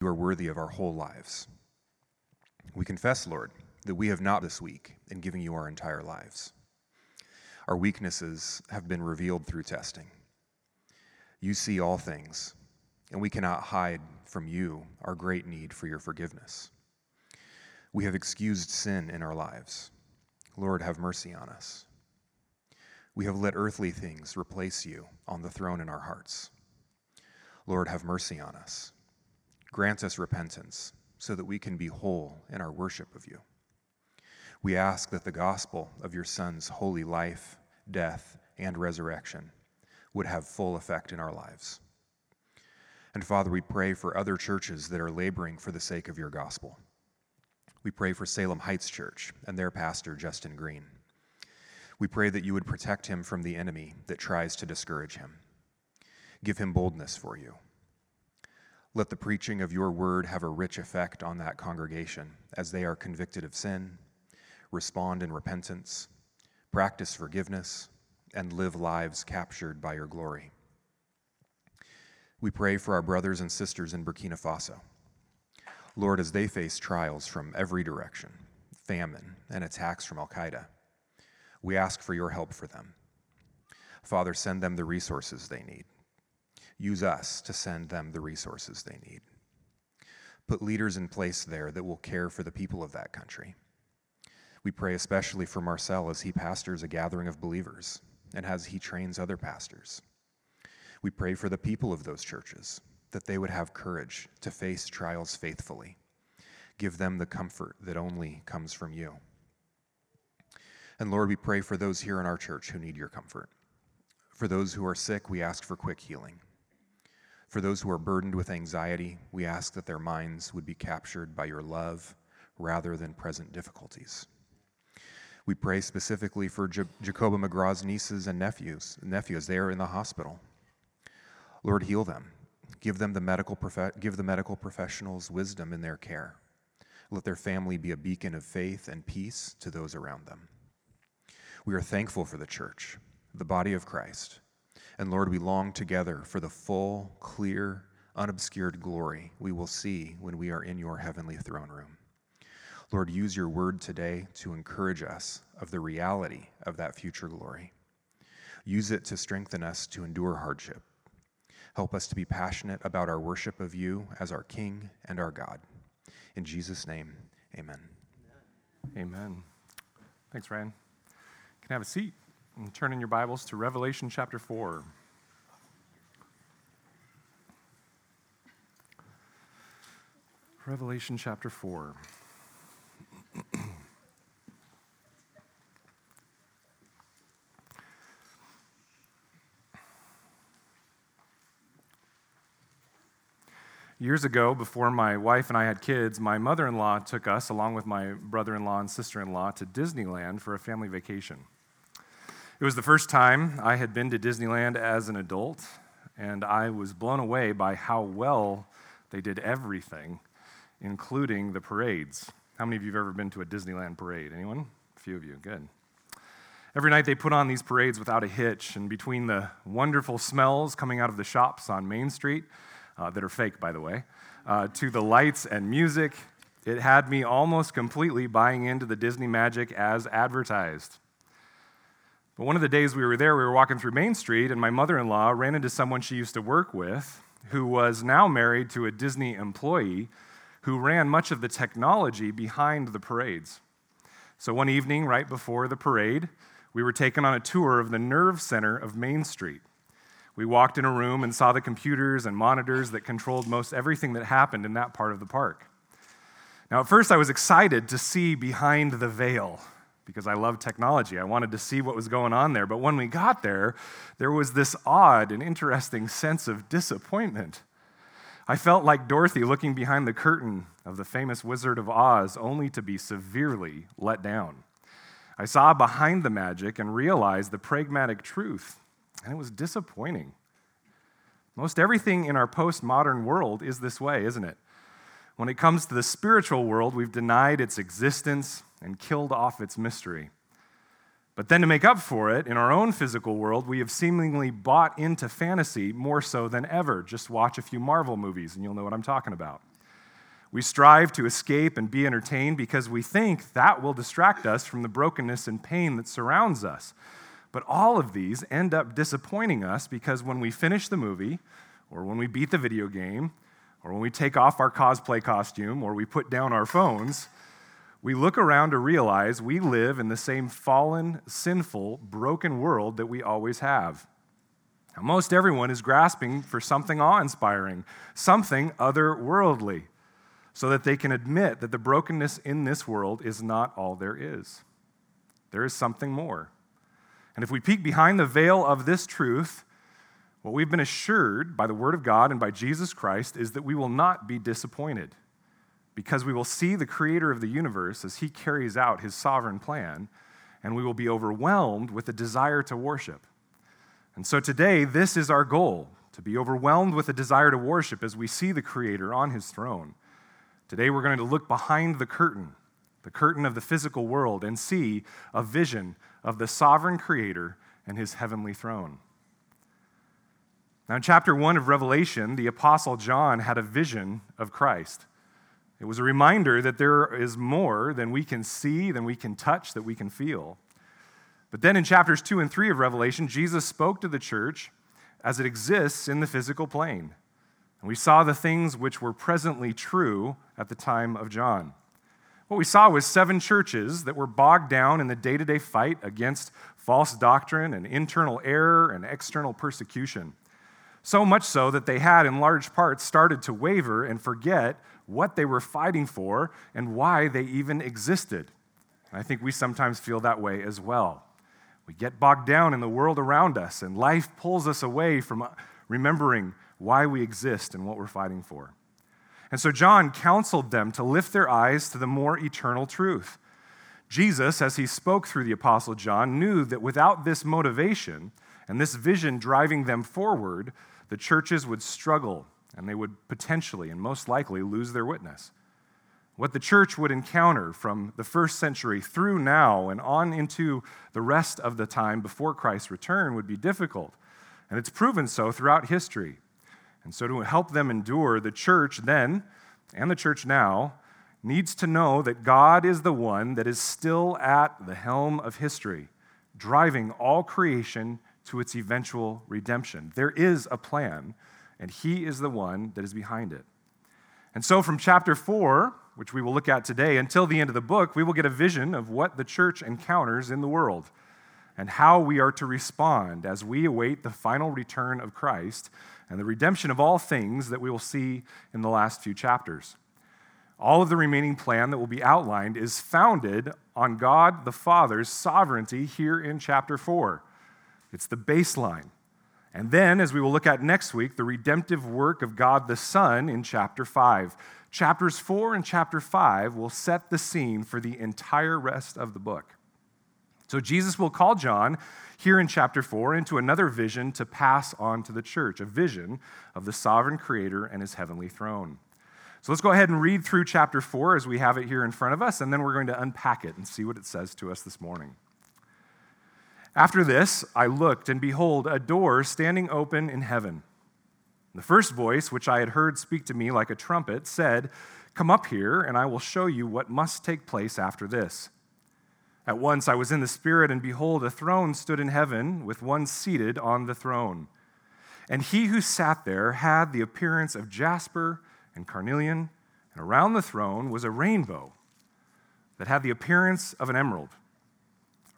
You are worthy of our whole lives. We confess, Lord, that we have not this week in giving you our entire lives. Our weaknesses have been revealed through testing. You see all things, and we cannot hide from you our great need for your forgiveness. We have excused sin in our lives. Lord, have mercy on us. We have let earthly things replace you on the throne in our hearts. Lord, have mercy on us. Grant us repentance so that we can be whole in our worship of you. We ask that the gospel of your Son's holy life, death, and resurrection would have full effect in our lives. And Father, we pray for other churches that are laboring for the sake of your gospel. We pray for Salem Heights Church and their pastor, Justin Green. We pray that you would protect him from the enemy that tries to discourage him. Give him boldness for you let the preaching of your word have a rich effect on that congregation as they are convicted of sin, respond in repentance, practice forgiveness, and live lives captured by your glory. We pray for our brothers and sisters in Burkina Faso. Lord, as they face trials from every direction, famine, and attacks from Al Qaeda, we ask for your help for them. Father, send them the resources they need use us to send them the resources they need. Put leaders in place there that will care for the people of that country. We pray especially for Marcel as he pastors a gathering of believers and as he trains other pastors. We pray for the people of those churches that they would have courage to face trials faithfully. Give them the comfort that only comes from you. And Lord, we pray for those here in our church who need your comfort. For those who are sick, we ask for quick healing. For those who are burdened with anxiety, we ask that their minds would be captured by your love rather than present difficulties. We pray specifically for Jacoba McGraw's nieces and nephews. Nephews, they are in the hospital. Lord, heal them. Give them the medical prof- give the medical professionals wisdom in their care. Let their family be a beacon of faith and peace to those around them. We are thankful for the church, the body of Christ and Lord, we long together for the full, clear, unobscured glory we will see when we are in your heavenly throne room. Lord, use your word today to encourage us of the reality of that future glory. Use it to strengthen us to endure hardship. Help us to be passionate about our worship of you as our King and our God. In Jesus' name, amen. Amen. Thanks, Ryan. You can have a seat. And turn in your Bibles to Revelation chapter 4. Revelation chapter 4. Years ago, before my wife and I had kids, my mother in law took us, along with my brother in law and sister in law, to Disneyland for a family vacation. It was the first time I had been to Disneyland as an adult, and I was blown away by how well they did everything, including the parades. How many of you have ever been to a Disneyland parade? Anyone? A few of you. Good. Every night they put on these parades without a hitch, and between the wonderful smells coming out of the shops on Main Street, uh, that are fake, by the way, uh, to the lights and music, it had me almost completely buying into the Disney magic as advertised. But one of the days we were there, we were walking through Main Street, and my mother in law ran into someone she used to work with who was now married to a Disney employee who ran much of the technology behind the parades. So one evening, right before the parade, we were taken on a tour of the nerve center of Main Street. We walked in a room and saw the computers and monitors that controlled most everything that happened in that part of the park. Now, at first, I was excited to see behind the veil because I love technology. I wanted to see what was going on there. But when we got there, there was this odd and interesting sense of disappointment. I felt like Dorothy looking behind the curtain of the famous Wizard of Oz, only to be severely let down. I saw behind the magic and realized the pragmatic truth, and it was disappointing. Most everything in our postmodern world is this way, isn't it? When it comes to the spiritual world, we've denied its existence and killed off its mystery. But then, to make up for it, in our own physical world, we have seemingly bought into fantasy more so than ever. Just watch a few Marvel movies and you'll know what I'm talking about. We strive to escape and be entertained because we think that will distract us from the brokenness and pain that surrounds us. But all of these end up disappointing us because when we finish the movie, or when we beat the video game, or when we take off our cosplay costume, or we put down our phones, we look around to realize we live in the same fallen, sinful, broken world that we always have. Now, most everyone is grasping for something awe inspiring, something otherworldly, so that they can admit that the brokenness in this world is not all there is. There is something more. And if we peek behind the veil of this truth, what we've been assured by the Word of God and by Jesus Christ is that we will not be disappointed because we will see the Creator of the universe as He carries out His sovereign plan, and we will be overwhelmed with a desire to worship. And so today, this is our goal to be overwhelmed with a desire to worship as we see the Creator on His throne. Today, we're going to look behind the curtain, the curtain of the physical world, and see a vision of the sovereign Creator and His heavenly throne. Now, in chapter 1 of Revelation, the Apostle John had a vision of Christ. It was a reminder that there is more than we can see, than we can touch, that we can feel. But then in chapters 2 and 3 of Revelation, Jesus spoke to the church as it exists in the physical plane. And we saw the things which were presently true at the time of John. What we saw was seven churches that were bogged down in the day to day fight against false doctrine and internal error and external persecution. So much so that they had, in large part, started to waver and forget what they were fighting for and why they even existed. I think we sometimes feel that way as well. We get bogged down in the world around us, and life pulls us away from uh, remembering why we exist and what we're fighting for. And so John counseled them to lift their eyes to the more eternal truth. Jesus, as he spoke through the Apostle John, knew that without this motivation and this vision driving them forward, the churches would struggle and they would potentially and most likely lose their witness. What the church would encounter from the first century through now and on into the rest of the time before Christ's return would be difficult. And it's proven so throughout history. And so, to help them endure, the church then and the church now needs to know that God is the one that is still at the helm of history, driving all creation to its eventual redemption. There is a plan, and He is the one that is behind it. And so, from chapter 4, which we will look at today, until the end of the book, we will get a vision of what the church encounters in the world and how we are to respond as we await the final return of Christ and the redemption of all things that we will see in the last few chapters. All of the remaining plan that will be outlined is founded on God the Father's sovereignty here in chapter 4. It's the baseline. And then, as we will look at next week, the redemptive work of God the Son in chapter 5. Chapters 4 and chapter 5 will set the scene for the entire rest of the book. So, Jesus will call John here in chapter 4 into another vision to pass on to the church, a vision of the sovereign creator and his heavenly throne. So, let's go ahead and read through chapter 4 as we have it here in front of us, and then we're going to unpack it and see what it says to us this morning. After this, I looked, and behold, a door standing open in heaven. The first voice, which I had heard speak to me like a trumpet, said, Come up here, and I will show you what must take place after this. At once I was in the Spirit, and behold, a throne stood in heaven, with one seated on the throne. And he who sat there had the appearance of jasper and carnelian, and around the throne was a rainbow that had the appearance of an emerald.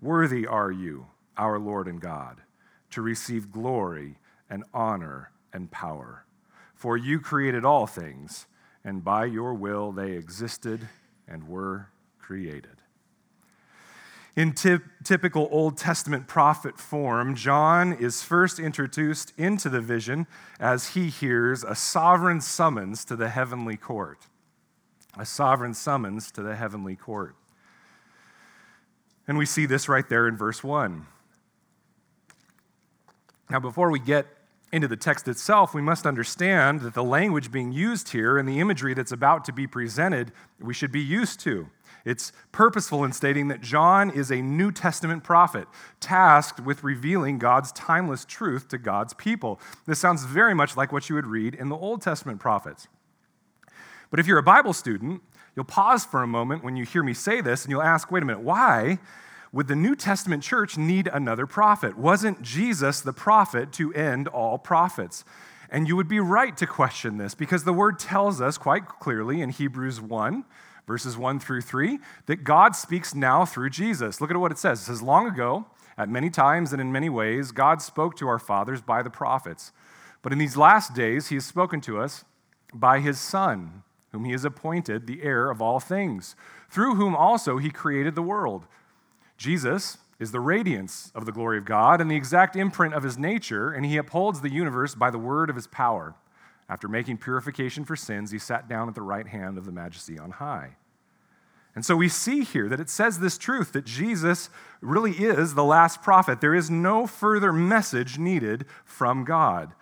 Worthy are you, our Lord and God, to receive glory and honor and power. For you created all things, and by your will they existed and were created. In t- typical Old Testament prophet form, John is first introduced into the vision as he hears a sovereign summons to the heavenly court. A sovereign summons to the heavenly court. And we see this right there in verse 1. Now, before we get into the text itself, we must understand that the language being used here and the imagery that's about to be presented, we should be used to. It's purposeful in stating that John is a New Testament prophet tasked with revealing God's timeless truth to God's people. This sounds very much like what you would read in the Old Testament prophets. But if you're a Bible student, you'll pause for a moment when you hear me say this and you'll ask, wait a minute, why would the New Testament church need another prophet? Wasn't Jesus the prophet to end all prophets? And you would be right to question this because the word tells us quite clearly in Hebrews 1 verses 1 through 3, that God speaks now through Jesus. Look at what it says. It says, Long ago, at many times and in many ways, God spoke to our fathers by the prophets. But in these last days, he has spoken to us by his Son, whom he has appointed the heir of all things, through whom also he created the world. Jesus is the radiance of the glory of God and the exact imprint of his nature, and he upholds the universe by the word of his power. After making purification for sins, he sat down at the right hand of the majesty on high. And so we see here that it says this truth that Jesus really is the last prophet. There is no further message needed from God.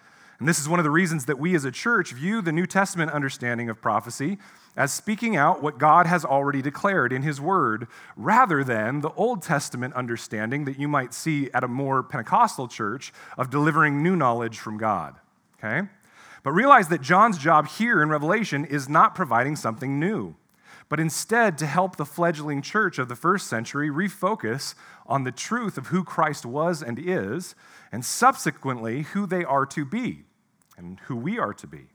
And this is one of the reasons that we as a church view the New Testament understanding of prophecy as speaking out what God has already declared in His Word, rather than the Old Testament understanding that you might see at a more Pentecostal church of delivering new knowledge from God. Okay? But realize that John's job here in Revelation is not providing something new, but instead to help the fledgling church of the first century refocus on the truth of who Christ was and is, and subsequently who they are to be and who we are to be.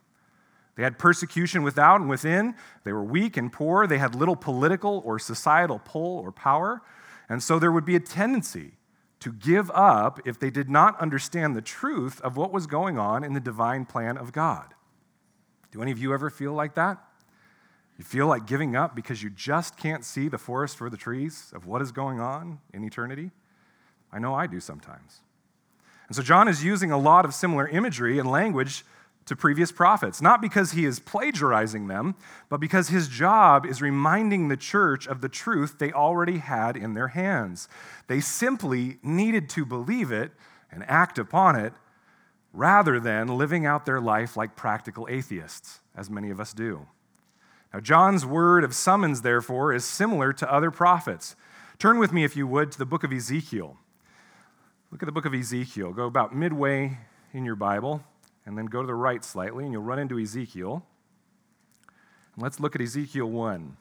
They had persecution without and within. They were weak and poor. They had little political or societal pull or power. And so there would be a tendency to give up if they did not understand the truth of what was going on in the divine plan of God. Do any of you ever feel like that? You feel like giving up because you just can't see the forest for the trees of what is going on in eternity? I know I do sometimes. And so John is using a lot of similar imagery and language to previous prophets, not because he is plagiarizing them, but because his job is reminding the church of the truth they already had in their hands. They simply needed to believe it and act upon it rather than living out their life like practical atheists, as many of us do. Now, John's word of summons, therefore, is similar to other prophets. Turn with me, if you would, to the book of Ezekiel. Look at the book of Ezekiel. Go about midway in your Bible and then go to the right slightly, and you'll run into Ezekiel. And let's look at Ezekiel 1.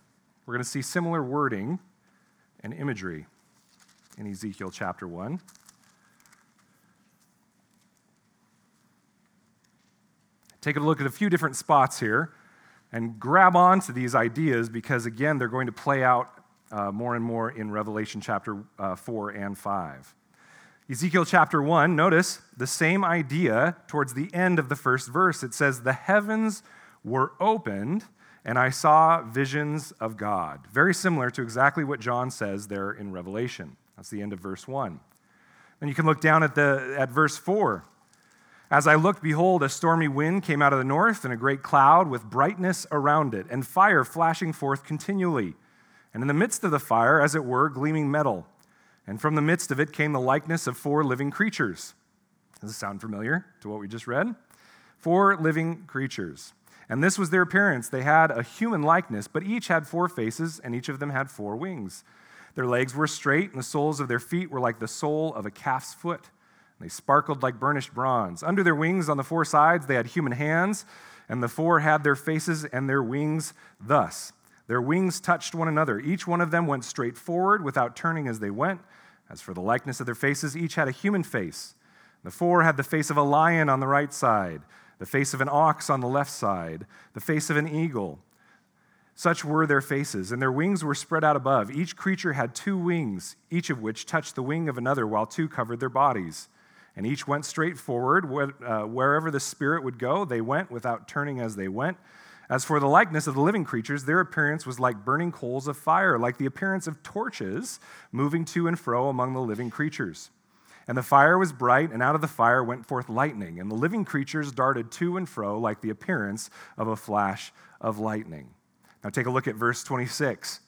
We're going to see similar wording and imagery in Ezekiel chapter 1. Take a look at a few different spots here and grab onto these ideas because, again, they're going to play out uh, more and more in Revelation chapter uh, 4 and 5. Ezekiel chapter 1, notice the same idea towards the end of the first verse. It says, The heavens were opened, and I saw visions of God. Very similar to exactly what John says there in Revelation. That's the end of verse 1. Then you can look down at, the, at verse 4. As I looked, behold, a stormy wind came out of the north, and a great cloud with brightness around it, and fire flashing forth continually. And in the midst of the fire, as it were, gleaming metal and from the midst of it came the likeness of four living creatures. Does this sound familiar to what we just read? Four living creatures. And this was their appearance. They had a human likeness, but each had four faces, and each of them had four wings. Their legs were straight, and the soles of their feet were like the sole of a calf's foot. They sparkled like burnished bronze. Under their wings on the four sides, they had human hands, and the four had their faces and their wings thus. Their wings touched one another. Each one of them went straight forward without turning as they went. As for the likeness of their faces, each had a human face. The four had the face of a lion on the right side, the face of an ox on the left side, the face of an eagle. Such were their faces, and their wings were spread out above. Each creature had two wings, each of which touched the wing of another, while two covered their bodies. And each went straight forward. Uh, wherever the Spirit would go, they went without turning as they went. As for the likeness of the living creatures, their appearance was like burning coals of fire, like the appearance of torches moving to and fro among the living creatures. And the fire was bright, and out of the fire went forth lightning, and the living creatures darted to and fro like the appearance of a flash of lightning. Now take a look at verse 26.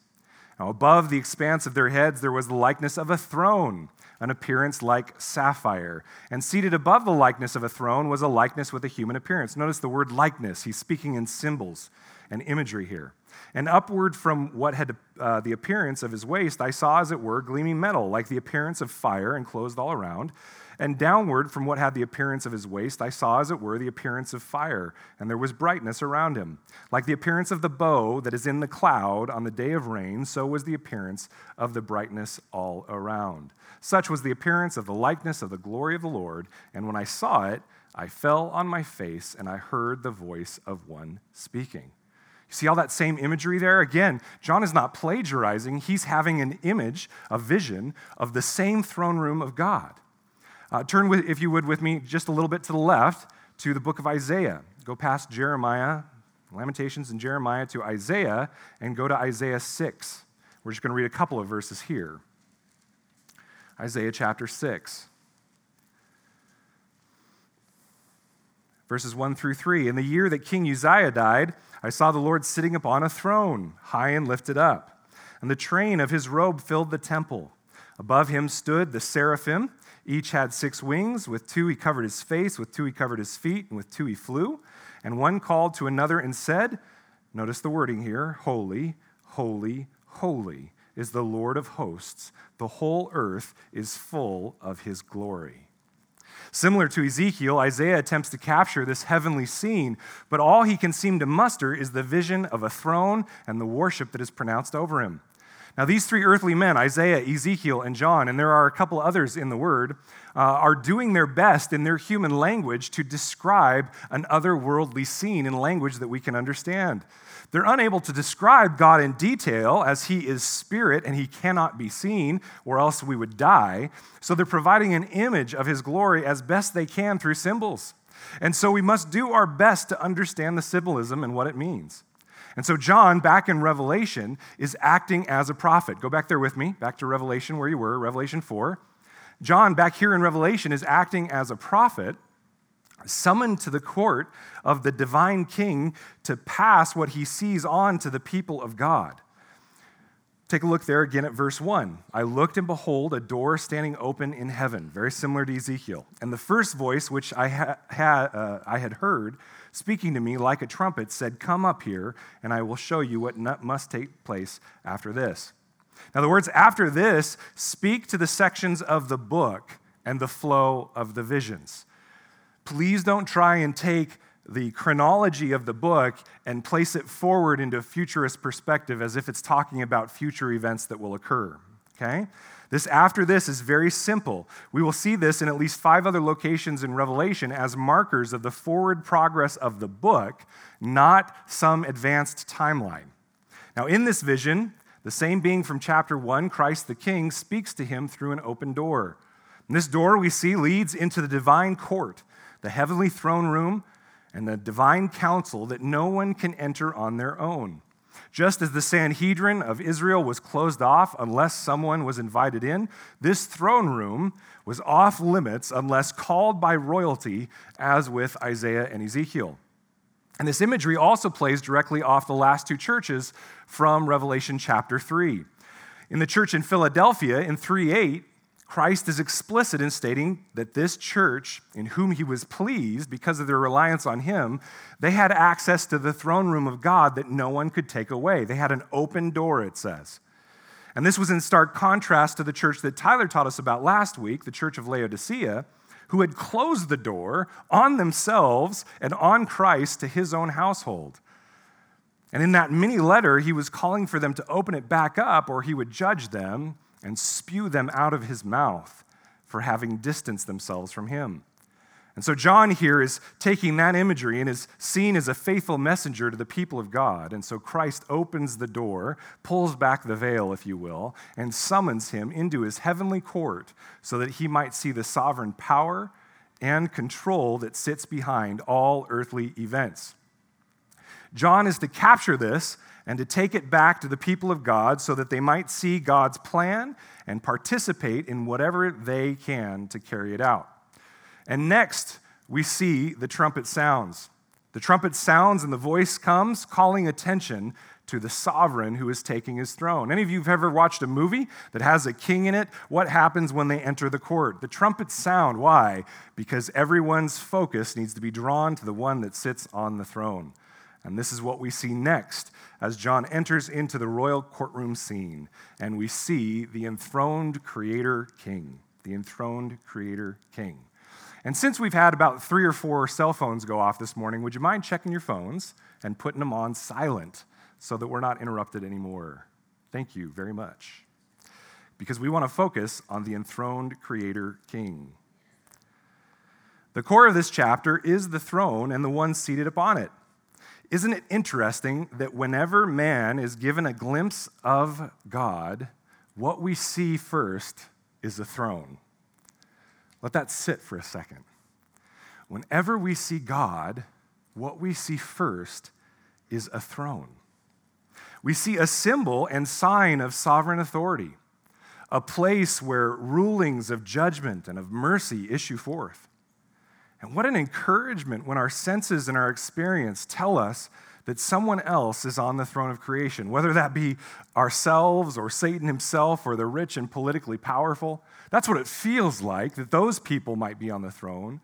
Now, above the expanse of their heads, there was the likeness of a throne an appearance like sapphire. And seated above the likeness of a throne was a likeness with a human appearance. Notice the word likeness. He's speaking in symbols and imagery here. And upward from what had uh, the appearance of his waist, I saw, as it were, gleaming metal, like the appearance of fire enclosed all around. And downward from what had the appearance of his waist, I saw, as it were, the appearance of fire, and there was brightness around him. Like the appearance of the bow that is in the cloud on the day of rain, so was the appearance of the brightness all around. Such was the appearance of the likeness of the glory of the Lord, and when I saw it, I fell on my face, and I heard the voice of one speaking. You see all that same imagery there? Again, John is not plagiarizing, he's having an image, a vision of the same throne room of God. Uh, turn, with, if you would, with me just a little bit to the left to the book of Isaiah. Go past Jeremiah, Lamentations, and Jeremiah to Isaiah, and go to Isaiah 6. We're just going to read a couple of verses here. Isaiah chapter 6. Verses 1 through 3. In the year that King Uzziah died, I saw the Lord sitting upon a throne, high and lifted up, and the train of his robe filled the temple. Above him stood the seraphim. Each had six wings. With two he covered his face, with two he covered his feet, and with two he flew. And one called to another and said, Notice the wording here Holy, holy, holy is the Lord of hosts. The whole earth is full of his glory. Similar to Ezekiel, Isaiah attempts to capture this heavenly scene, but all he can seem to muster is the vision of a throne and the worship that is pronounced over him. Now, these three earthly men, Isaiah, Ezekiel, and John, and there are a couple others in the Word, uh, are doing their best in their human language to describe an otherworldly scene in language that we can understand. They're unable to describe God in detail as He is spirit and He cannot be seen, or else we would die. So they're providing an image of His glory as best they can through symbols. And so we must do our best to understand the symbolism and what it means. And so, John, back in Revelation, is acting as a prophet. Go back there with me, back to Revelation where you were, Revelation 4. John, back here in Revelation, is acting as a prophet summoned to the court of the divine king to pass what he sees on to the people of God. Take a look there again at verse 1. I looked and behold a door standing open in heaven, very similar to Ezekiel. And the first voice which I, ha- ha- uh, I had heard speaking to me like a trumpet, said, Come up here, and I will show you what must take place after this. Now, the words after this speak to the sections of the book and the flow of the visions. Please don't try and take the chronology of the book and place it forward into a futurist perspective as if it's talking about future events that will occur. Okay? This after this is very simple. We will see this in at least five other locations in Revelation as markers of the forward progress of the book, not some advanced timeline. Now, in this vision, the same being from chapter 1, Christ the King, speaks to him through an open door. And this door we see leads into the divine court, the heavenly throne room, and the divine council that no one can enter on their own. Just as the Sanhedrin of Israel was closed off unless someone was invited in, this throne room was off limits unless called by royalty, as with Isaiah and Ezekiel. And this imagery also plays directly off the last two churches from Revelation chapter 3. In the church in Philadelphia in 3 8, Christ is explicit in stating that this church, in whom he was pleased because of their reliance on him, they had access to the throne room of God that no one could take away. They had an open door, it says. And this was in stark contrast to the church that Tyler taught us about last week, the church of Laodicea, who had closed the door on themselves and on Christ to his own household. And in that mini letter, he was calling for them to open it back up or he would judge them and spew them out of his mouth for having distanced themselves from him. And so John here is taking that imagery and is seen as a faithful messenger to the people of God. And so Christ opens the door, pulls back the veil, if you will, and summons him into his heavenly court so that he might see the sovereign power and control that sits behind all earthly events. John is to capture this and to take it back to the people of God so that they might see God's plan and participate in whatever they can to carry it out. And next, we see the trumpet sounds. The trumpet sounds and the voice comes, calling attention to the sovereign who is taking his throne. Any of you have ever watched a movie that has a king in it? What happens when they enter the court? The trumpets sound. Why? Because everyone's focus needs to be drawn to the one that sits on the throne. And this is what we see next as John enters into the royal courtroom scene, and we see the enthroned Creator King. The enthroned Creator King. And since we've had about three or four cell phones go off this morning, would you mind checking your phones and putting them on silent so that we're not interrupted anymore? Thank you very much. Because we want to focus on the enthroned Creator King. The core of this chapter is the throne and the one seated upon it. Isn't it interesting that whenever man is given a glimpse of God, what we see first is a throne? Let that sit for a second. Whenever we see God, what we see first is a throne. We see a symbol and sign of sovereign authority, a place where rulings of judgment and of mercy issue forth. And what an encouragement when our senses and our experience tell us that someone else is on the throne of creation, whether that be ourselves or Satan himself or the rich and politically powerful. That's what it feels like, that those people might be on the throne.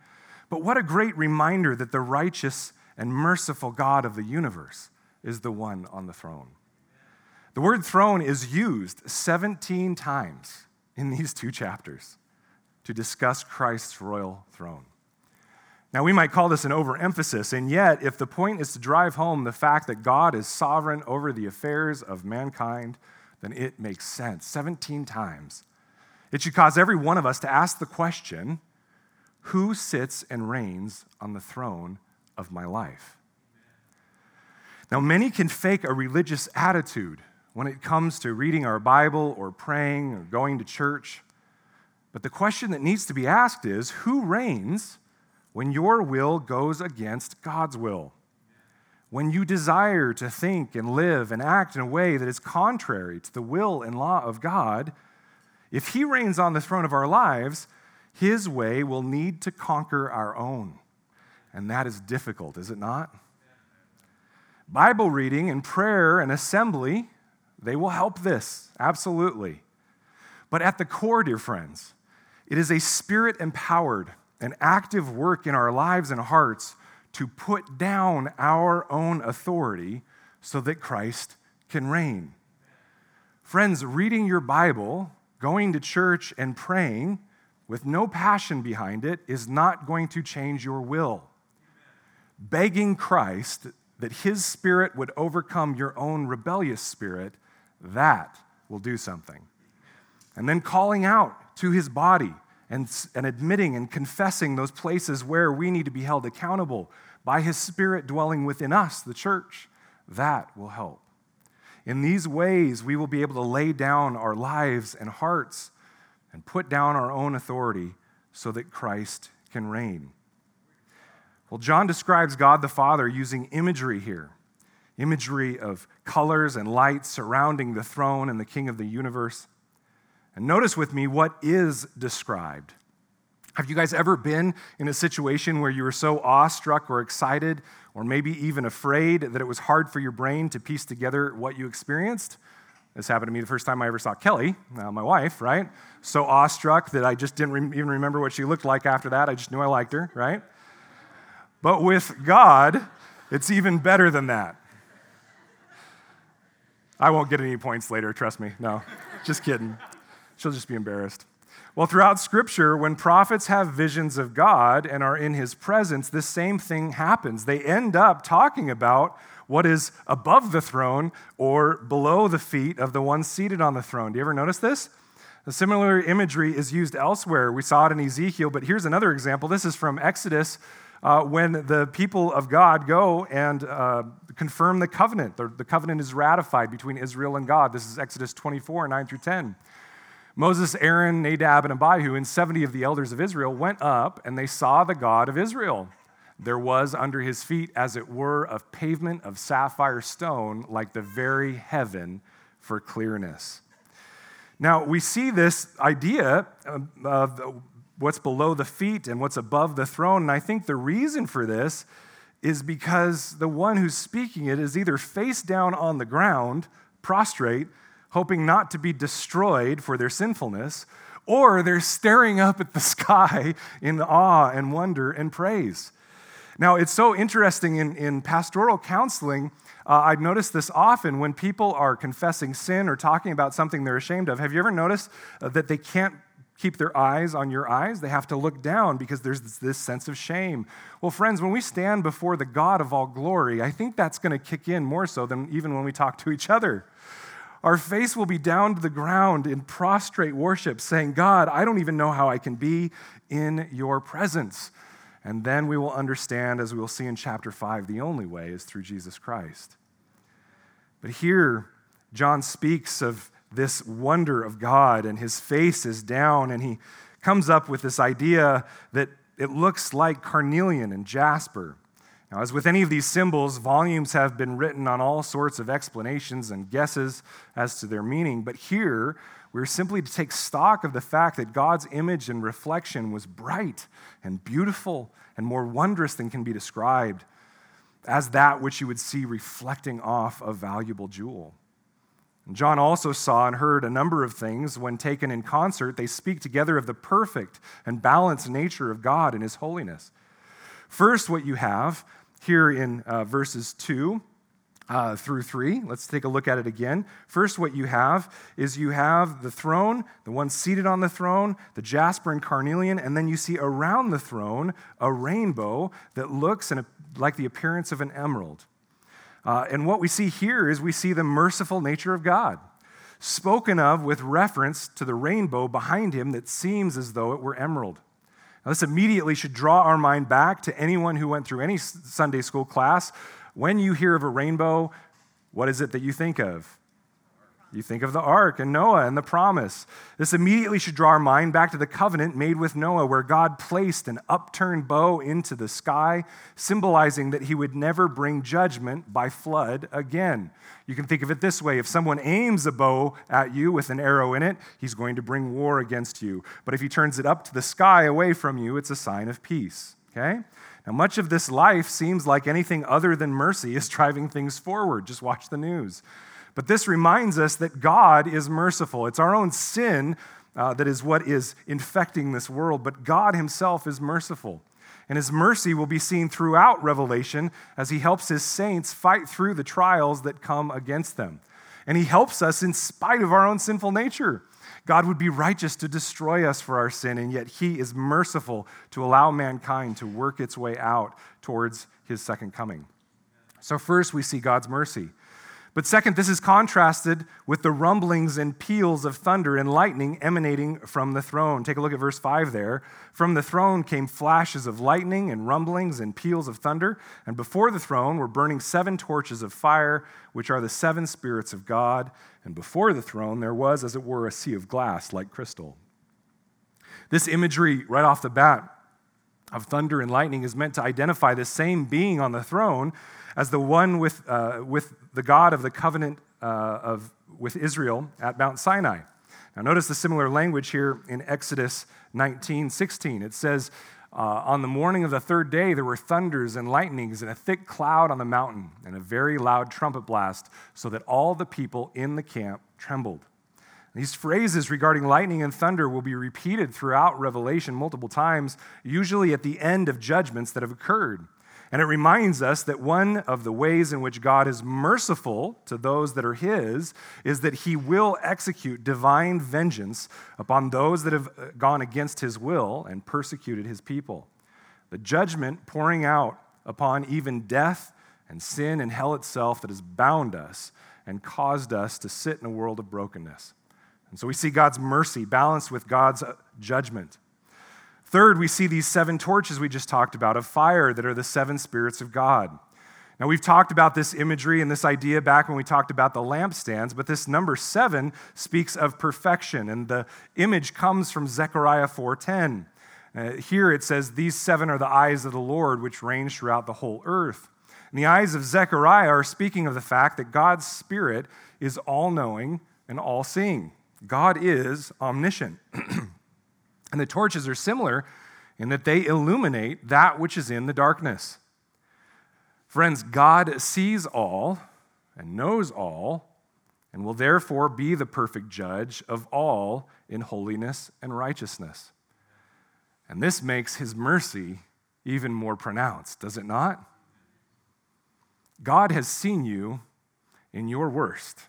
But what a great reminder that the righteous and merciful God of the universe is the one on the throne. The word throne is used 17 times in these two chapters to discuss Christ's royal throne. Now, we might call this an overemphasis, and yet, if the point is to drive home the fact that God is sovereign over the affairs of mankind, then it makes sense. 17 times. It should cause every one of us to ask the question who sits and reigns on the throne of my life? Now, many can fake a religious attitude when it comes to reading our Bible or praying or going to church. But the question that needs to be asked is who reigns? When your will goes against God's will. When you desire to think and live and act in a way that is contrary to the will and law of God, if He reigns on the throne of our lives, His way will need to conquer our own. And that is difficult, is it not? Bible reading and prayer and assembly, they will help this, absolutely. But at the core, dear friends, it is a spirit empowered an active work in our lives and hearts to put down our own authority so that Christ can reign. Friends, reading your Bible, going to church, and praying with no passion behind it is not going to change your will. Begging Christ that his spirit would overcome your own rebellious spirit, that will do something. And then calling out to his body and, and admitting and confessing those places where we need to be held accountable by His Spirit dwelling within us, the church, that will help. In these ways, we will be able to lay down our lives and hearts and put down our own authority so that Christ can reign. Well, John describes God the Father using imagery here imagery of colors and lights surrounding the throne and the King of the universe. And notice with me what is described. Have you guys ever been in a situation where you were so awestruck or excited, or maybe even afraid, that it was hard for your brain to piece together what you experienced? This happened to me the first time I ever saw Kelly, uh, my wife, right? So awestruck that I just didn't re- even remember what she looked like after that. I just knew I liked her, right? But with God, it's even better than that. I won't get any points later, trust me. No, just kidding. She'll just be embarrassed. Well, throughout Scripture, when prophets have visions of God and are in his presence, this same thing happens. They end up talking about what is above the throne or below the feet of the one seated on the throne. Do you ever notice this? A similar imagery is used elsewhere. We saw it in Ezekiel, but here's another example. This is from Exodus uh, when the people of God go and uh, confirm the covenant. The, the covenant is ratified between Israel and God. This is Exodus 24, 9 through 10. Moses, Aaron, Nadab, and Abihu, and 70 of the elders of Israel went up and they saw the God of Israel. There was under his feet, as it were, a pavement of sapphire stone, like the very heaven for clearness. Now, we see this idea of what's below the feet and what's above the throne, and I think the reason for this is because the one who's speaking it is either face down on the ground, prostrate, hoping not to be destroyed for their sinfulness, or they're staring up at the sky in awe and wonder and praise. Now, it's so interesting in, in pastoral counseling. Uh, I've noticed this often when people are confessing sin or talking about something they're ashamed of. Have you ever noticed uh, that they can't keep their eyes on your eyes? They have to look down because there's this, this sense of shame. Well, friends, when we stand before the God of all glory, I think that's going to kick in more so than even when we talk to each other. Our face will be down to the ground in prostrate worship, saying, God, I don't even know how I can be in your presence. And then we will understand, as we will see in chapter 5, the only way is through Jesus Christ. But here, John speaks of this wonder of God, and his face is down, and he comes up with this idea that it looks like carnelian and jasper. Now, as with any of these symbols, volumes have been written on all sorts of explanations and guesses as to their meaning, but here we're simply to take stock of the fact that God's image and reflection was bright and beautiful and more wondrous than can be described as that which you would see reflecting off a valuable jewel. John also saw and heard a number of things. When taken in concert, they speak together of the perfect and balanced nature of God and His holiness. First, what you have here in uh, verses 2 uh, through 3. Let's take a look at it again. First, what you have is you have the throne, the one seated on the throne, the jasper and carnelian, and then you see around the throne a rainbow that looks a, like the appearance of an emerald. Uh, and what we see here is we see the merciful nature of God, spoken of with reference to the rainbow behind him that seems as though it were emerald. Now, this immediately should draw our mind back to anyone who went through any Sunday school class. When you hear of a rainbow, what is it that you think of? You think of the ark and Noah and the promise. This immediately should draw our mind back to the covenant made with Noah, where God placed an upturned bow into the sky, symbolizing that he would never bring judgment by flood again. You can think of it this way if someone aims a bow at you with an arrow in it, he's going to bring war against you. But if he turns it up to the sky away from you, it's a sign of peace. Okay? Now, much of this life seems like anything other than mercy is driving things forward. Just watch the news. But this reminds us that God is merciful. It's our own sin uh, that is what is infecting this world, but God Himself is merciful. And His mercy will be seen throughout Revelation as He helps His saints fight through the trials that come against them. And He helps us in spite of our own sinful nature. God would be righteous to destroy us for our sin, and yet He is merciful to allow mankind to work its way out towards His second coming. So, first, we see God's mercy. But second, this is contrasted with the rumblings and peals of thunder and lightning emanating from the throne. Take a look at verse 5 there. From the throne came flashes of lightning and rumblings and peals of thunder, and before the throne were burning seven torches of fire, which are the seven spirits of God. And before the throne there was, as it were, a sea of glass like crystal. This imagery, right off the bat, of thunder and lightning is meant to identify the same being on the throne as the one with, uh, with the God of the covenant uh, of, with Israel at Mount Sinai. Now, notice the similar language here in Exodus 19 16. It says, Uh, on the morning of the third day, there were thunders and lightnings and a thick cloud on the mountain and a very loud trumpet blast, so that all the people in the camp trembled. These phrases regarding lightning and thunder will be repeated throughout Revelation multiple times, usually at the end of judgments that have occurred. And it reminds us that one of the ways in which God is merciful to those that are His is that He will execute divine vengeance upon those that have uh, gone against His will and persecuted His people. The judgment pouring out upon even death and sin and hell itself that has bound us and caused us to sit in a world of brokenness. And so we see God's mercy balanced with God's uh, judgment. Third, we see these seven torches we just talked about of fire that are the seven spirits of God. Now, we've talked about this imagery and this idea back when we talked about the lampstands, but this number seven speaks of perfection, and the image comes from Zechariah 4:10. Uh, here it says, These seven are the eyes of the Lord, which range throughout the whole earth. And the eyes of Zechariah are speaking of the fact that God's Spirit is all knowing and all seeing. God is omniscient. And the torches are similar in that they illuminate that which is in the darkness. Friends, God sees all and knows all and will therefore be the perfect judge of all in holiness and righteousness. And this makes his mercy even more pronounced, does it not? God has seen you in your worst.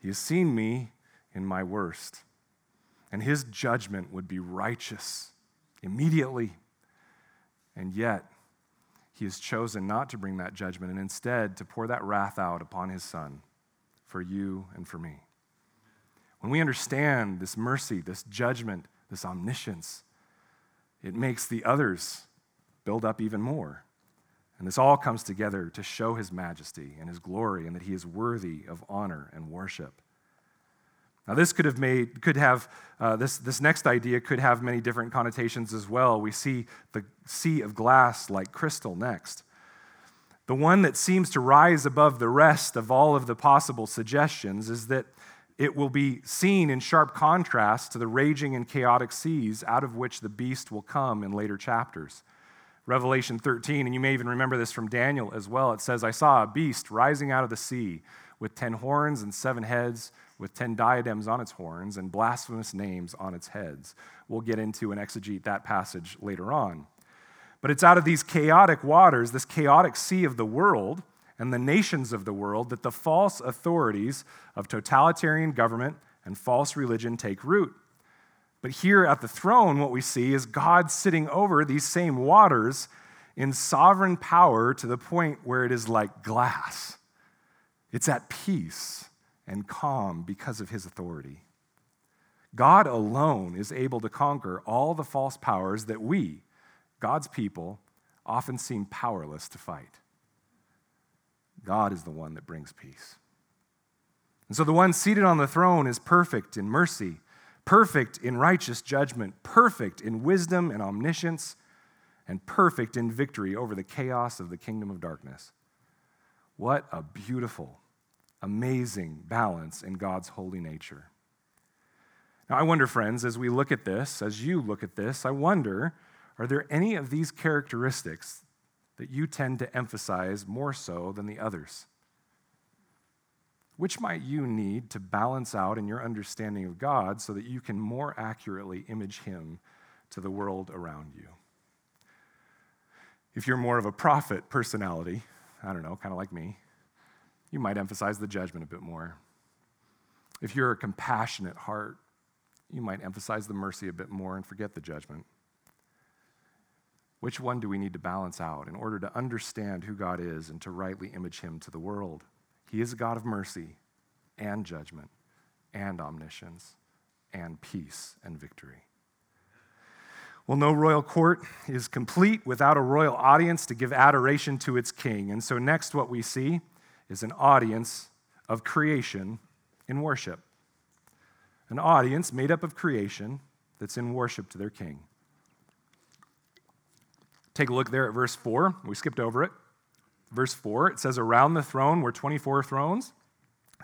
He has seen me in my worst and his judgment would be righteous immediately. And yet, he has chosen not to bring that judgment and instead to pour that wrath out upon his son for you and for me. When we understand this mercy, this judgment, this omniscience, it makes the others build up even more. And this all comes together to show his majesty and his glory and that he is worthy of honor and worship. Now, this could have made, could have, uh, this, this next idea could have many different connotations as well. We see the sea of glass like crystal next. The one that seems to rise above the rest of all of the possible suggestions is that it will be seen in sharp contrast to the raging and chaotic seas out of which the beast will come in later chapters. Revelation 13, and you may even remember this from Daniel as well. It says, I saw a beast rising out of the sea with ten horns and seven heads with 10 diadems on its horns and blasphemous names on its heads. We'll get into and exegete that passage later on. But it's out of these chaotic waters, this chaotic sea of the world and the nations of the world, that the false authorities of totalitarian government and false religion take root. But here at the throne, what we see is God sitting over these same waters in sovereign power to the point where it is like glass. It's at peace and calm because of his authority. God alone is able to conquer all the false powers that we, God's people, often seem powerless to fight. God is the one that brings peace. And so the one seated on the throne is perfect in mercy, perfect in righteous judgment, perfect in wisdom and omniscience, and perfect in victory over the chaos of the kingdom of darkness. What a beautiful amazing balance in God's holy nature. Now, I wonder, friends, as we look at this, as you look at this, I wonder are there any of these characteristics that you tend to emphasize more so than the others? Which might you need to balance out in your understanding of God so that you can more accurately image Him to the world around you? If you're more of a prophet personality, I don't know, kind of like me, you might emphasize the judgment a bit more. If you're a compassionate heart, you might emphasize the mercy a bit more and forget the judgment. Which one do we need to balance out in order to understand who God is and to rightly image him to the world? He is a God of mercy and judgment and omniscience and peace and victory. Well, no royal court is complete without a royal audience to give adoration to its king. And so, next, what we see is an audience of creation in worship. An audience made up of creation that's in worship to their king. Take a look there at verse 4. We skipped over it. Verse 4, it says, Around the throne were 24 thrones.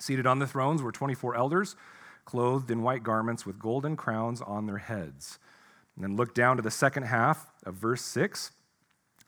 Seated on the thrones were 24 elders, clothed in white garments with golden crowns on their heads. And then look down to the second half of verse 6.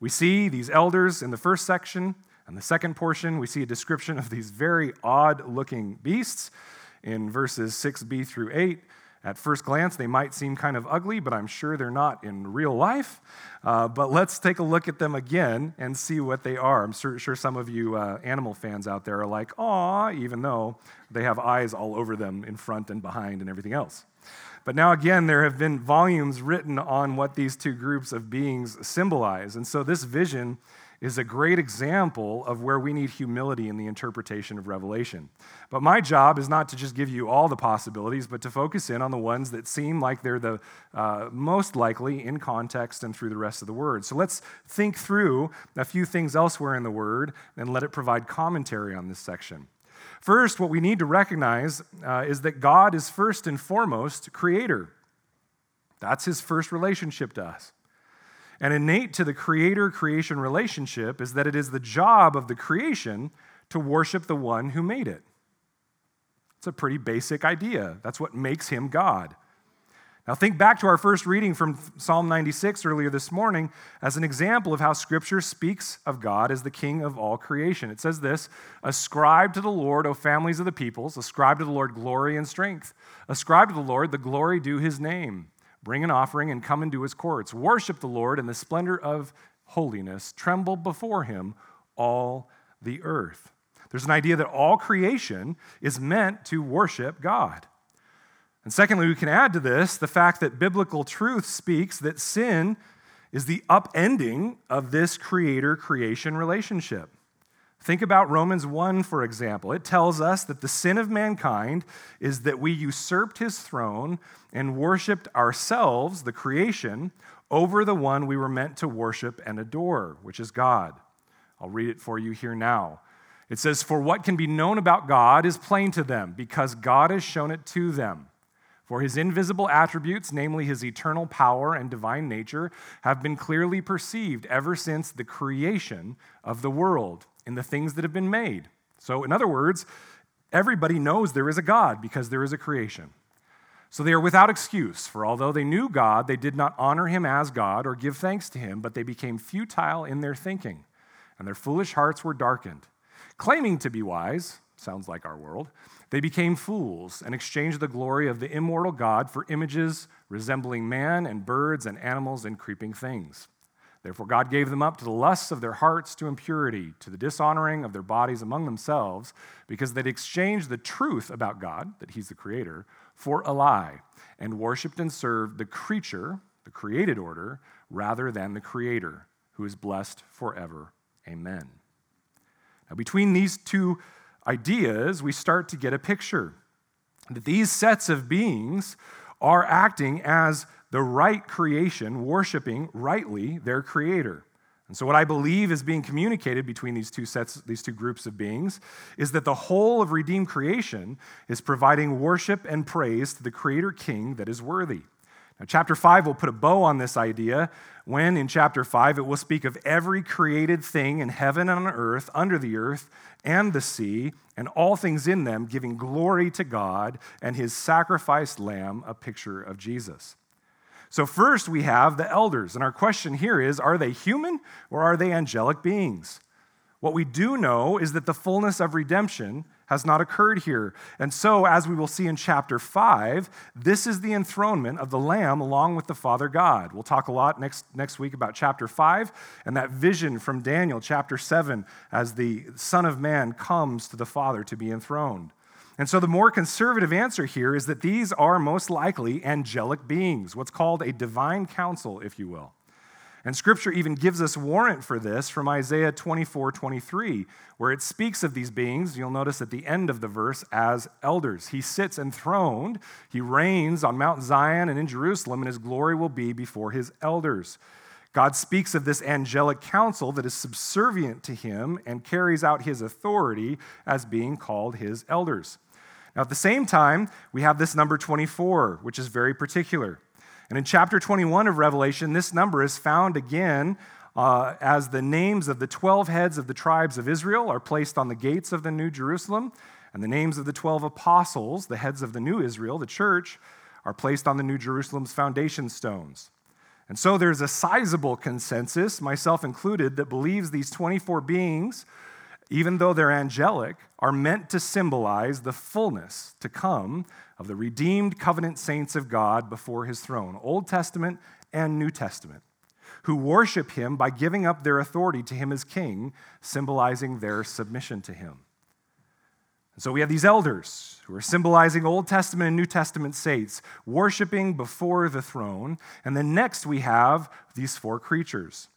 We see these elders in the first section. And the second portion, we see a description of these very odd looking beasts in verses 6b through 8. At first glance, they might seem kind of ugly, but I'm sure they're not in real life. Uh, but let's take a look at them again and see what they are. I'm sure, some of you uh, animal fans out there are like, aw, even though they have eyes all over them in front and behind and everything else. But now, again, there have been volumes written on what these two groups of beings symbolize. And so this vision is a great example of where we need humility in the interpretation of Revelation. But my job is not to just give you all the possibilities, but to focus in on the ones that seem like they're the uh, most likely in context and through the rest of the Word. So let's think through a few things elsewhere in the Word and let it provide commentary on this section. First, what we need to recognize uh, is that God is first and foremost creator. That's his first relationship to us. And innate to the creator creation relationship is that it is the job of the creation to worship the one who made it. It's a pretty basic idea. That's what makes him God. Now, think back to our first reading from Psalm 96 earlier this morning as an example of how Scripture speaks of God as the King of all creation. It says this Ascribe to the Lord, O families of the peoples, ascribe to the Lord glory and strength. Ascribe to the Lord the glory due his name. Bring an offering and come into his courts. Worship the Lord in the splendor of holiness. Tremble before him, all the earth. There's an idea that all creation is meant to worship God. And secondly, we can add to this the fact that biblical truth speaks that sin is the upending of this creator creation relationship. Think about Romans 1, for example. It tells us that the sin of mankind is that we usurped his throne and worshiped ourselves, the creation, over the one we were meant to worship and adore, which is God. I'll read it for you here now. It says, For what can be known about God is plain to them, because God has shown it to them. For his invisible attributes, namely his eternal power and divine nature, have been clearly perceived ever since the creation of the world in the things that have been made. So, in other words, everybody knows there is a God because there is a creation. So they are without excuse, for although they knew God, they did not honor him as God or give thanks to him, but they became futile in their thinking, and their foolish hearts were darkened. Claiming to be wise, sounds like our world, they became fools and exchanged the glory of the immortal God for images resembling man and birds and animals and creeping things. Therefore, God gave them up to the lusts of their hearts to impurity, to the dishonoring of their bodies among themselves, because they'd exchanged the truth about God, that He's the Creator, for a lie, and worshiped and served the creature, the created order, rather than the Creator, who is blessed forever. Amen. Now, between these two ideas, we start to get a picture that these sets of beings are acting as the right creation, worshiping rightly their creator. And so, what I believe is being communicated between these two sets, these two groups of beings, is that the whole of redeemed creation is providing worship and praise to the Creator King that is worthy. Now, chapter 5 will put a bow on this idea when, in chapter 5, it will speak of every created thing in heaven and on earth, under the earth and the sea, and all things in them, giving glory to God and his sacrificed lamb, a picture of Jesus. So, first we have the elders, and our question here is are they human or are they angelic beings? What we do know is that the fullness of redemption has not occurred here. And so, as we will see in chapter 5, this is the enthronement of the Lamb along with the Father God. We'll talk a lot next, next week about chapter 5 and that vision from Daniel, chapter 7, as the Son of Man comes to the Father to be enthroned. And so, the more conservative answer here is that these are most likely angelic beings, what's called a divine council, if you will. And scripture even gives us warrant for this from Isaiah 24 23, where it speaks of these beings, you'll notice at the end of the verse, as elders. He sits enthroned, he reigns on Mount Zion and in Jerusalem, and his glory will be before his elders. God speaks of this angelic council that is subservient to him and carries out his authority as being called his elders. Now, at the same time, we have this number 24, which is very particular. And in chapter 21 of Revelation, this number is found again uh, as the names of the 12 heads of the tribes of Israel are placed on the gates of the New Jerusalem, and the names of the 12 apostles, the heads of the new Israel, the church, are placed on the New Jerusalem's foundation stones. And so there's a sizable consensus, myself included, that believes these 24 beings, even though they're angelic, are meant to symbolize the fullness to come of the redeemed covenant saints of God before his throne, Old Testament and New Testament, who worship him by giving up their authority to him as king, symbolizing their submission to him. And so we have these elders who are symbolizing Old Testament and New Testament saints, worshiping before the throne. And then next we have these four creatures.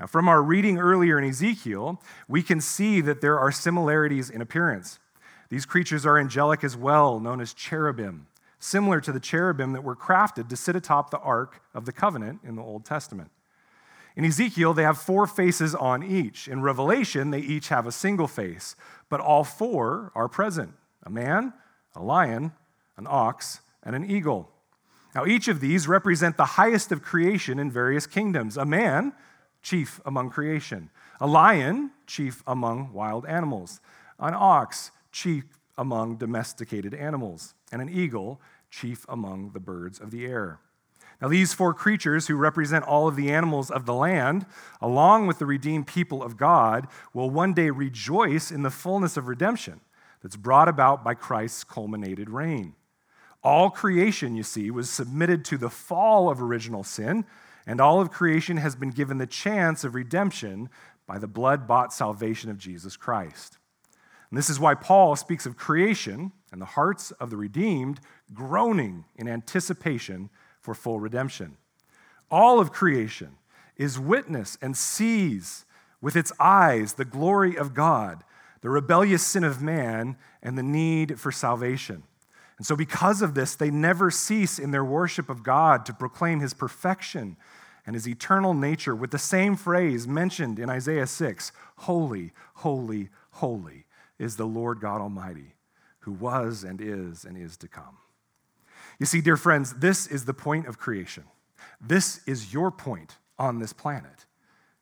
Now, from our reading earlier in Ezekiel, we can see that there are similarities in appearance. These creatures are angelic as well, known as cherubim, similar to the cherubim that were crafted to sit atop the Ark of the Covenant in the Old Testament. In Ezekiel, they have four faces on each. In Revelation, they each have a single face, but all four are present a man, a lion, an ox, and an eagle. Now, each of these represent the highest of creation in various kingdoms a man, chief among creation, a lion, chief among wild animals, an ox, chief among domesticated animals, and an eagle, chief among the birds of the air. Now, these four creatures, who represent all of the animals of the land, along with the redeemed people of God, will one day rejoice in the fullness of redemption that's brought about by Christ's culminated reign. All creation, you see, was submitted to the fall of original sin, and all of creation has been given the chance of redemption by the blood bought salvation of Jesus Christ. And this is why Paul speaks of creation and the hearts of the redeemed groaning in anticipation for full redemption. All of creation is witness and sees with its eyes the glory of God, the rebellious sin of man, and the need for salvation. And so, because of this, they never cease in their worship of God to proclaim his perfection and his eternal nature with the same phrase mentioned in Isaiah 6 Holy, holy, holy is the Lord God Almighty, who was and is and is to come. You see, dear friends, this is the point of creation. This is your point on this planet.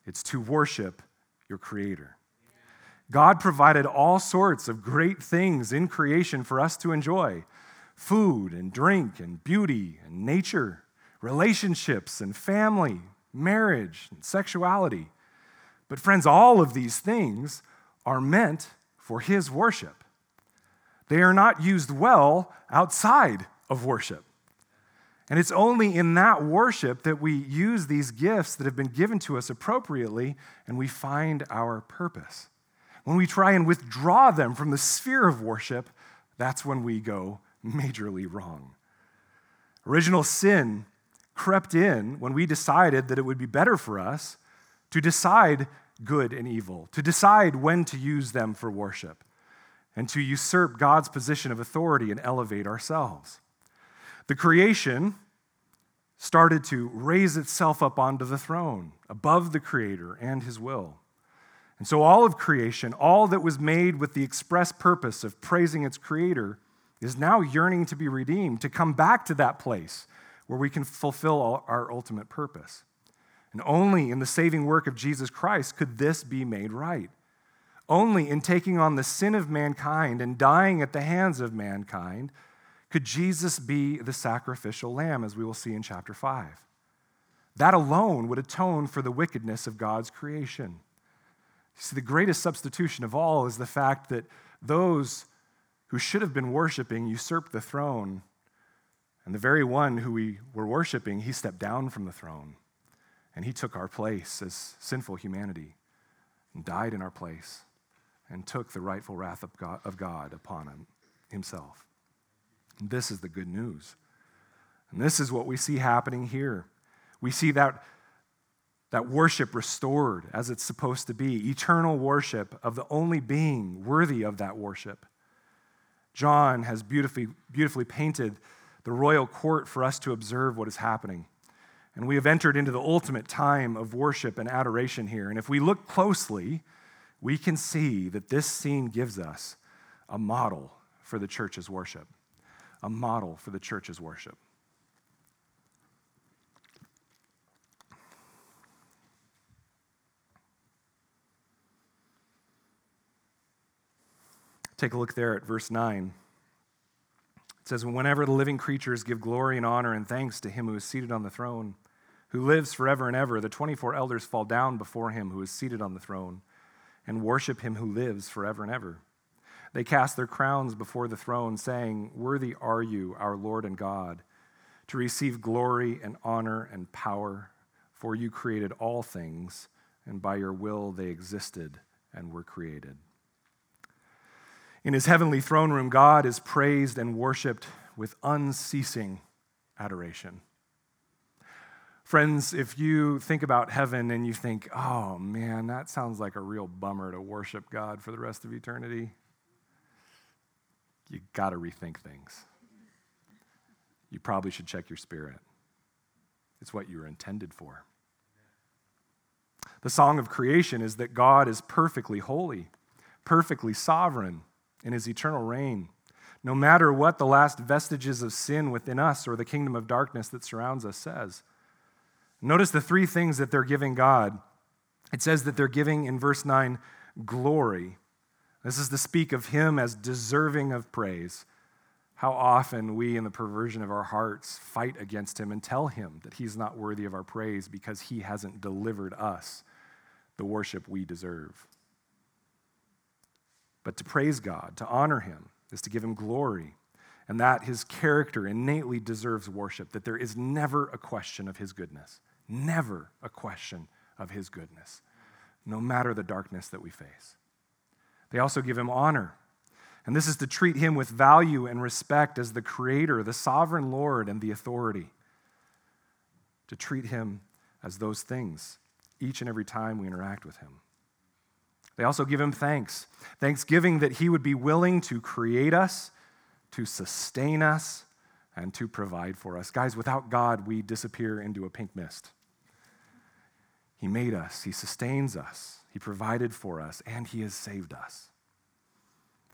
It's to worship your Creator. God provided all sorts of great things in creation for us to enjoy food and drink and beauty and nature, relationships and family, marriage and sexuality. But, friends, all of these things are meant for His worship. They are not used well outside of worship. And it's only in that worship that we use these gifts that have been given to us appropriately and we find our purpose. When we try and withdraw them from the sphere of worship, that's when we go majorly wrong. Original sin crept in when we decided that it would be better for us to decide good and evil, to decide when to use them for worship, and to usurp God's position of authority and elevate ourselves. The creation started to raise itself up onto the throne, above the Creator and His will. And so, all of creation, all that was made with the express purpose of praising its Creator, is now yearning to be redeemed, to come back to that place where we can fulfill our ultimate purpose. And only in the saving work of Jesus Christ could this be made right. Only in taking on the sin of mankind and dying at the hands of mankind could Jesus be the sacrificial lamb, as we will see in chapter 5. That alone would atone for the wickedness of God's creation. See, the greatest substitution of all is the fact that those who should have been worshiping usurped the throne, and the very one who we were worshiping, he stepped down from the throne, and he took our place as sinful humanity and died in our place and took the rightful wrath of God, of God upon him, himself. And this is the good news. And this is what we see happening here. We see that, that worship restored as it's supposed to be eternal worship of the only being worthy of that worship. John has beautifully, beautifully painted the royal court for us to observe what is happening. And we have entered into the ultimate time of worship and adoration here. And if we look closely, we can see that this scene gives us a model for the church's worship. A model for the church's worship. Take a look there at verse 9. It says, Whenever the living creatures give glory and honor and thanks to him who is seated on the throne, who lives forever and ever, the 24 elders fall down before him who is seated on the throne and worship him who lives forever and ever. They cast their crowns before the throne, saying, Worthy are you, our Lord and God, to receive glory and honor and power, for you created all things, and by your will they existed and were created. In his heavenly throne room, God is praised and worshiped with unceasing adoration. Friends, if you think about heaven and you think, oh man, that sounds like a real bummer to worship God for the rest of eternity, you got to rethink things. You probably should check your spirit. It's what you were intended for. The song of creation is that God is perfectly holy, perfectly sovereign, in his eternal reign. No matter what the last vestiges of sin within us or the kingdom of darkness that surrounds us says. Notice the three things that they're giving God. It says that they're giving in verse 9 glory. This is to speak of him as deserving of praise. How often we, in the perversion of our hearts, fight against him and tell him that he's not worthy of our praise because he hasn't delivered us the worship we deserve. But to praise God, to honor Him, is to give Him glory, and that His character innately deserves worship, that there is never a question of His goodness, never a question of His goodness, no matter the darkness that we face. They also give Him honor. And this is to treat him with value and respect as the creator, the sovereign Lord, and the authority. To treat him as those things each and every time we interact with him. They also give him thanks. Thanksgiving that he would be willing to create us, to sustain us, and to provide for us. Guys, without God, we disappear into a pink mist. He made us, He sustains us, He provided for us, and He has saved us.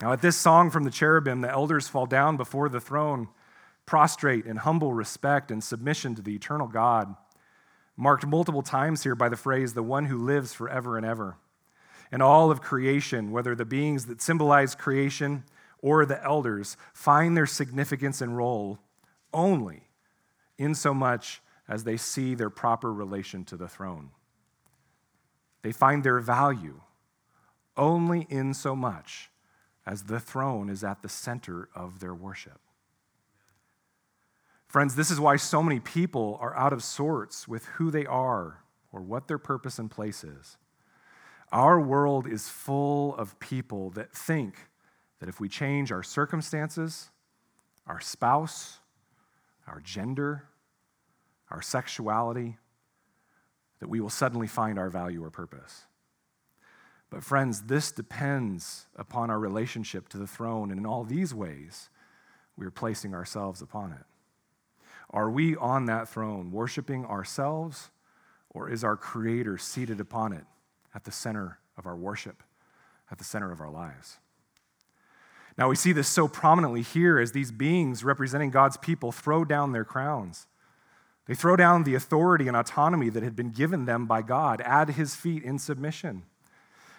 Now, at this song from the cherubim, the elders fall down before the throne, prostrate in humble respect and submission to the eternal God, marked multiple times here by the phrase, the one who lives forever and ever and all of creation, whether the beings that symbolize creation or the elders, find their significance and role only in so much as they see their proper relation to the throne. They find their value only in so much as the throne is at the center of their worship. Friends, this is why so many people are out of sorts with who they are or what their purpose and place is. Our world is full of people that think that if we change our circumstances, our spouse, our gender, our sexuality, that we will suddenly find our value or purpose. But, friends, this depends upon our relationship to the throne, and in all these ways, we are placing ourselves upon it. Are we on that throne, worshiping ourselves, or is our Creator seated upon it? At the center of our worship, at the center of our lives. Now, we see this so prominently here as these beings representing God's people throw down their crowns. They throw down the authority and autonomy that had been given them by God at his feet in submission.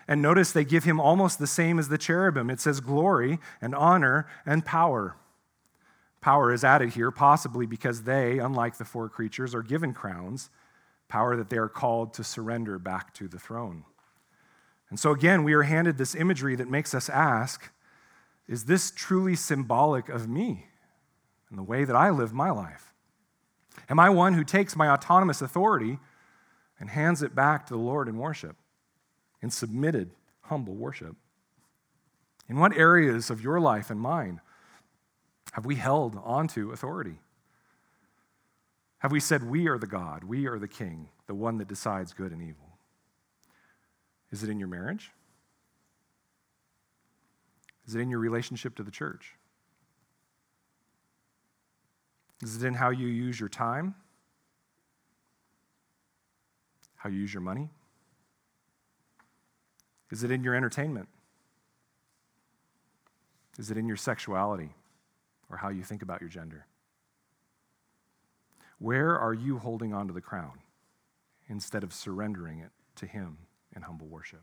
And notice they give him almost the same as the cherubim. It says glory and honor and power. Power is added here, possibly because they, unlike the four creatures, are given crowns power that they are called to surrender back to the throne. And so, again, we are handed this imagery that makes us ask is this truly symbolic of me and the way that I live my life? Am I one who takes my autonomous authority and hands it back to the Lord in worship, in submitted, humble worship? In what areas of your life and mine have we held onto authority? Have we said, We are the God, we are the King, the one that decides good and evil? Is it in your marriage? Is it in your relationship to the church? Is it in how you use your time? how you use your money? Is it in your entertainment? Is it in your sexuality or how you think about your gender? Where are you holding on to the crown instead of surrendering it to Him in humble worship?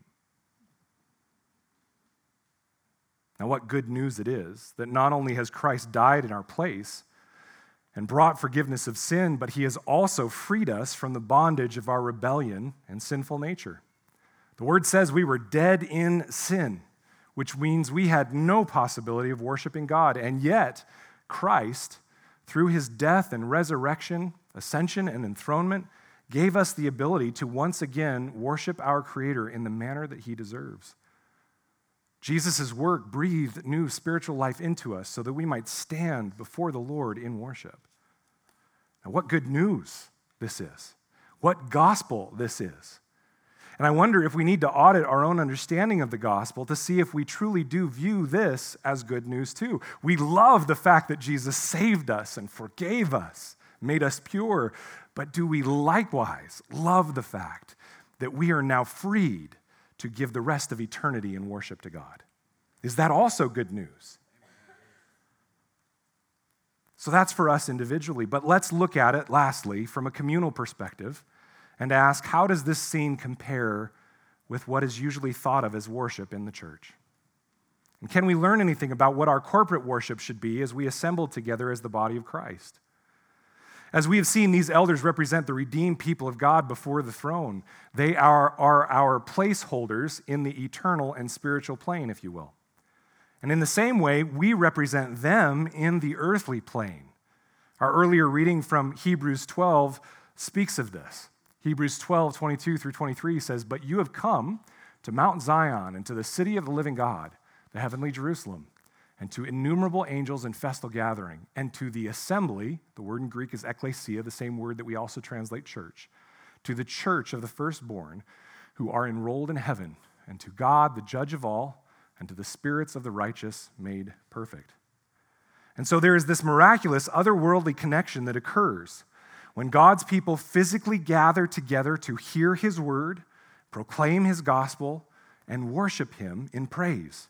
Now, what good news it is that not only has Christ died in our place and brought forgiveness of sin, but He has also freed us from the bondage of our rebellion and sinful nature. The word says we were dead in sin, which means we had no possibility of worshiping God. And yet, Christ, through his death and resurrection, ascension and enthronement, gave us the ability to once again worship our Creator in the manner that he deserves. Jesus' work breathed new spiritual life into us so that we might stand before the Lord in worship. Now, what good news this is! What gospel this is! And I wonder if we need to audit our own understanding of the gospel to see if we truly do view this as good news too. We love the fact that Jesus saved us and forgave us, made us pure, but do we likewise love the fact that we are now freed to give the rest of eternity in worship to God? Is that also good news? So that's for us individually, but let's look at it lastly from a communal perspective and ask how does this scene compare with what is usually thought of as worship in the church? And can we learn anything about what our corporate worship should be as we assemble together as the body of Christ? As we have seen, these elders represent the redeemed people of God before the throne. They are, are our placeholders in the eternal and spiritual plane, if you will. And in the same way, we represent them in the earthly plane. Our earlier reading from Hebrews 12 speaks of this. Hebrews 12, 22 through 23 says, But you have come to Mount Zion and to the city of the living God, the heavenly Jerusalem, and to innumerable angels in festal gathering, and to the assembly, the word in Greek is ekklesia, the same word that we also translate church, to the church of the firstborn who are enrolled in heaven, and to God, the judge of all, and to the spirits of the righteous made perfect. And so there is this miraculous, otherworldly connection that occurs when God's people physically gather together to hear his word, proclaim his gospel, and worship him in praise.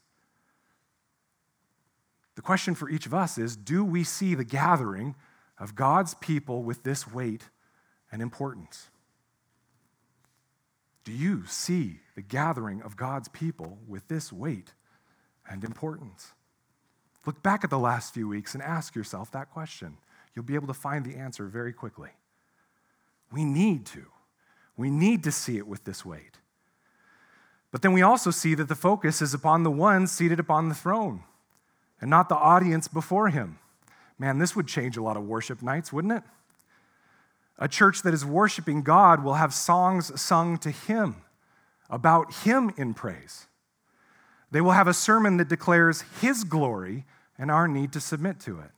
The question for each of us is do we see the gathering of God's people with this weight and importance? Do you see the gathering of God's people with this weight and importance? Look back at the last few weeks and ask yourself that question you'll be able to find the answer very quickly. We need to. We need to see it with this weight. But then we also see that the focus is upon the one seated upon the throne and not the audience before him. Man, this would change a lot of worship nights, wouldn't it? A church that is worshiping God will have songs sung to him about him in praise. They will have a sermon that declares his glory and our need to submit to it.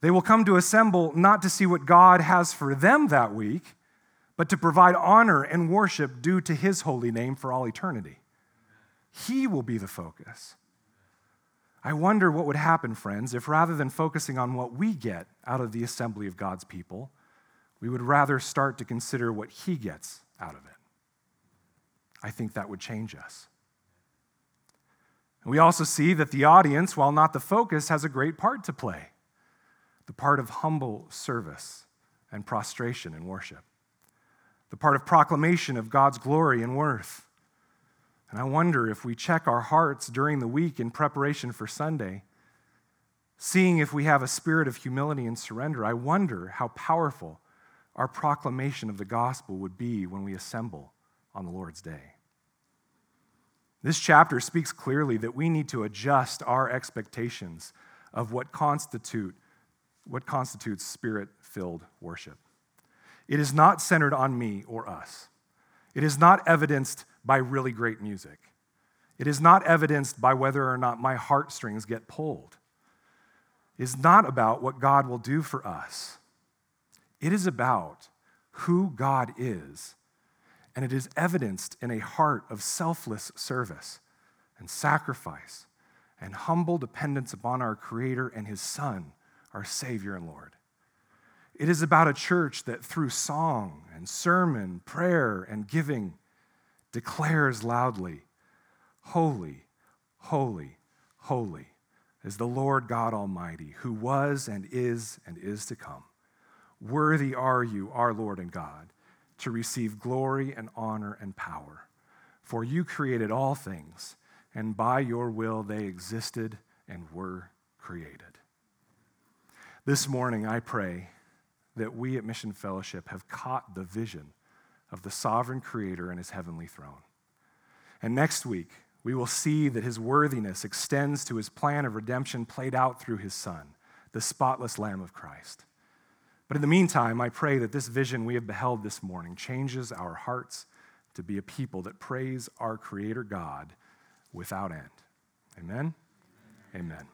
They will come to assemble not to see what God has for them that week, but to provide honor and worship due to his holy name for all eternity. He will be the focus. I wonder what would happen, friends, if rather than focusing on what we get out of the assembly of God's people, we would rather start to consider what he gets out of it. I think that would change us. We also see that the audience, while not the focus, has a great part to play the part of humble service and prostration and worship, the part of proclamation of God's glory and worth. And I wonder if we check our hearts during the week in preparation for Sunday, seeing if we have a spirit of humility and surrender, I wonder how powerful our proclamation of the gospel would be when we assemble on the Lord's day. This chapter speaks clearly that we need to adjust our expectations of what constitute what constitutes spirit filled worship. It is not centered on me or us. It is not evidenced by really great music. It is not evidenced by whether or not my heartstrings get pulled. It is not about what God will do for us. It is about who God is, and it is evidenced in a heart of selfless service and sacrifice and humble dependence upon our Creator and His Son our Savior and Lord. It is about a church that through song and sermon, prayer, and giving declares loudly, Holy, holy, holy is the Lord God Almighty, who was and is and is to come. Worthy are you, our Lord and God, to receive glory and honor and power. For you created all things, and by your will they existed and were created. This morning, I pray that we at Mission Fellowship have caught the vision of the sovereign creator and his heavenly throne. And next week, we will see that his worthiness extends to his plan of redemption played out through his Son, the spotless Lamb of Christ. But in the meantime, I pray that this vision we have beheld this morning changes our hearts to be a people that praise our Creator God without end. Amen? Amen. Amen.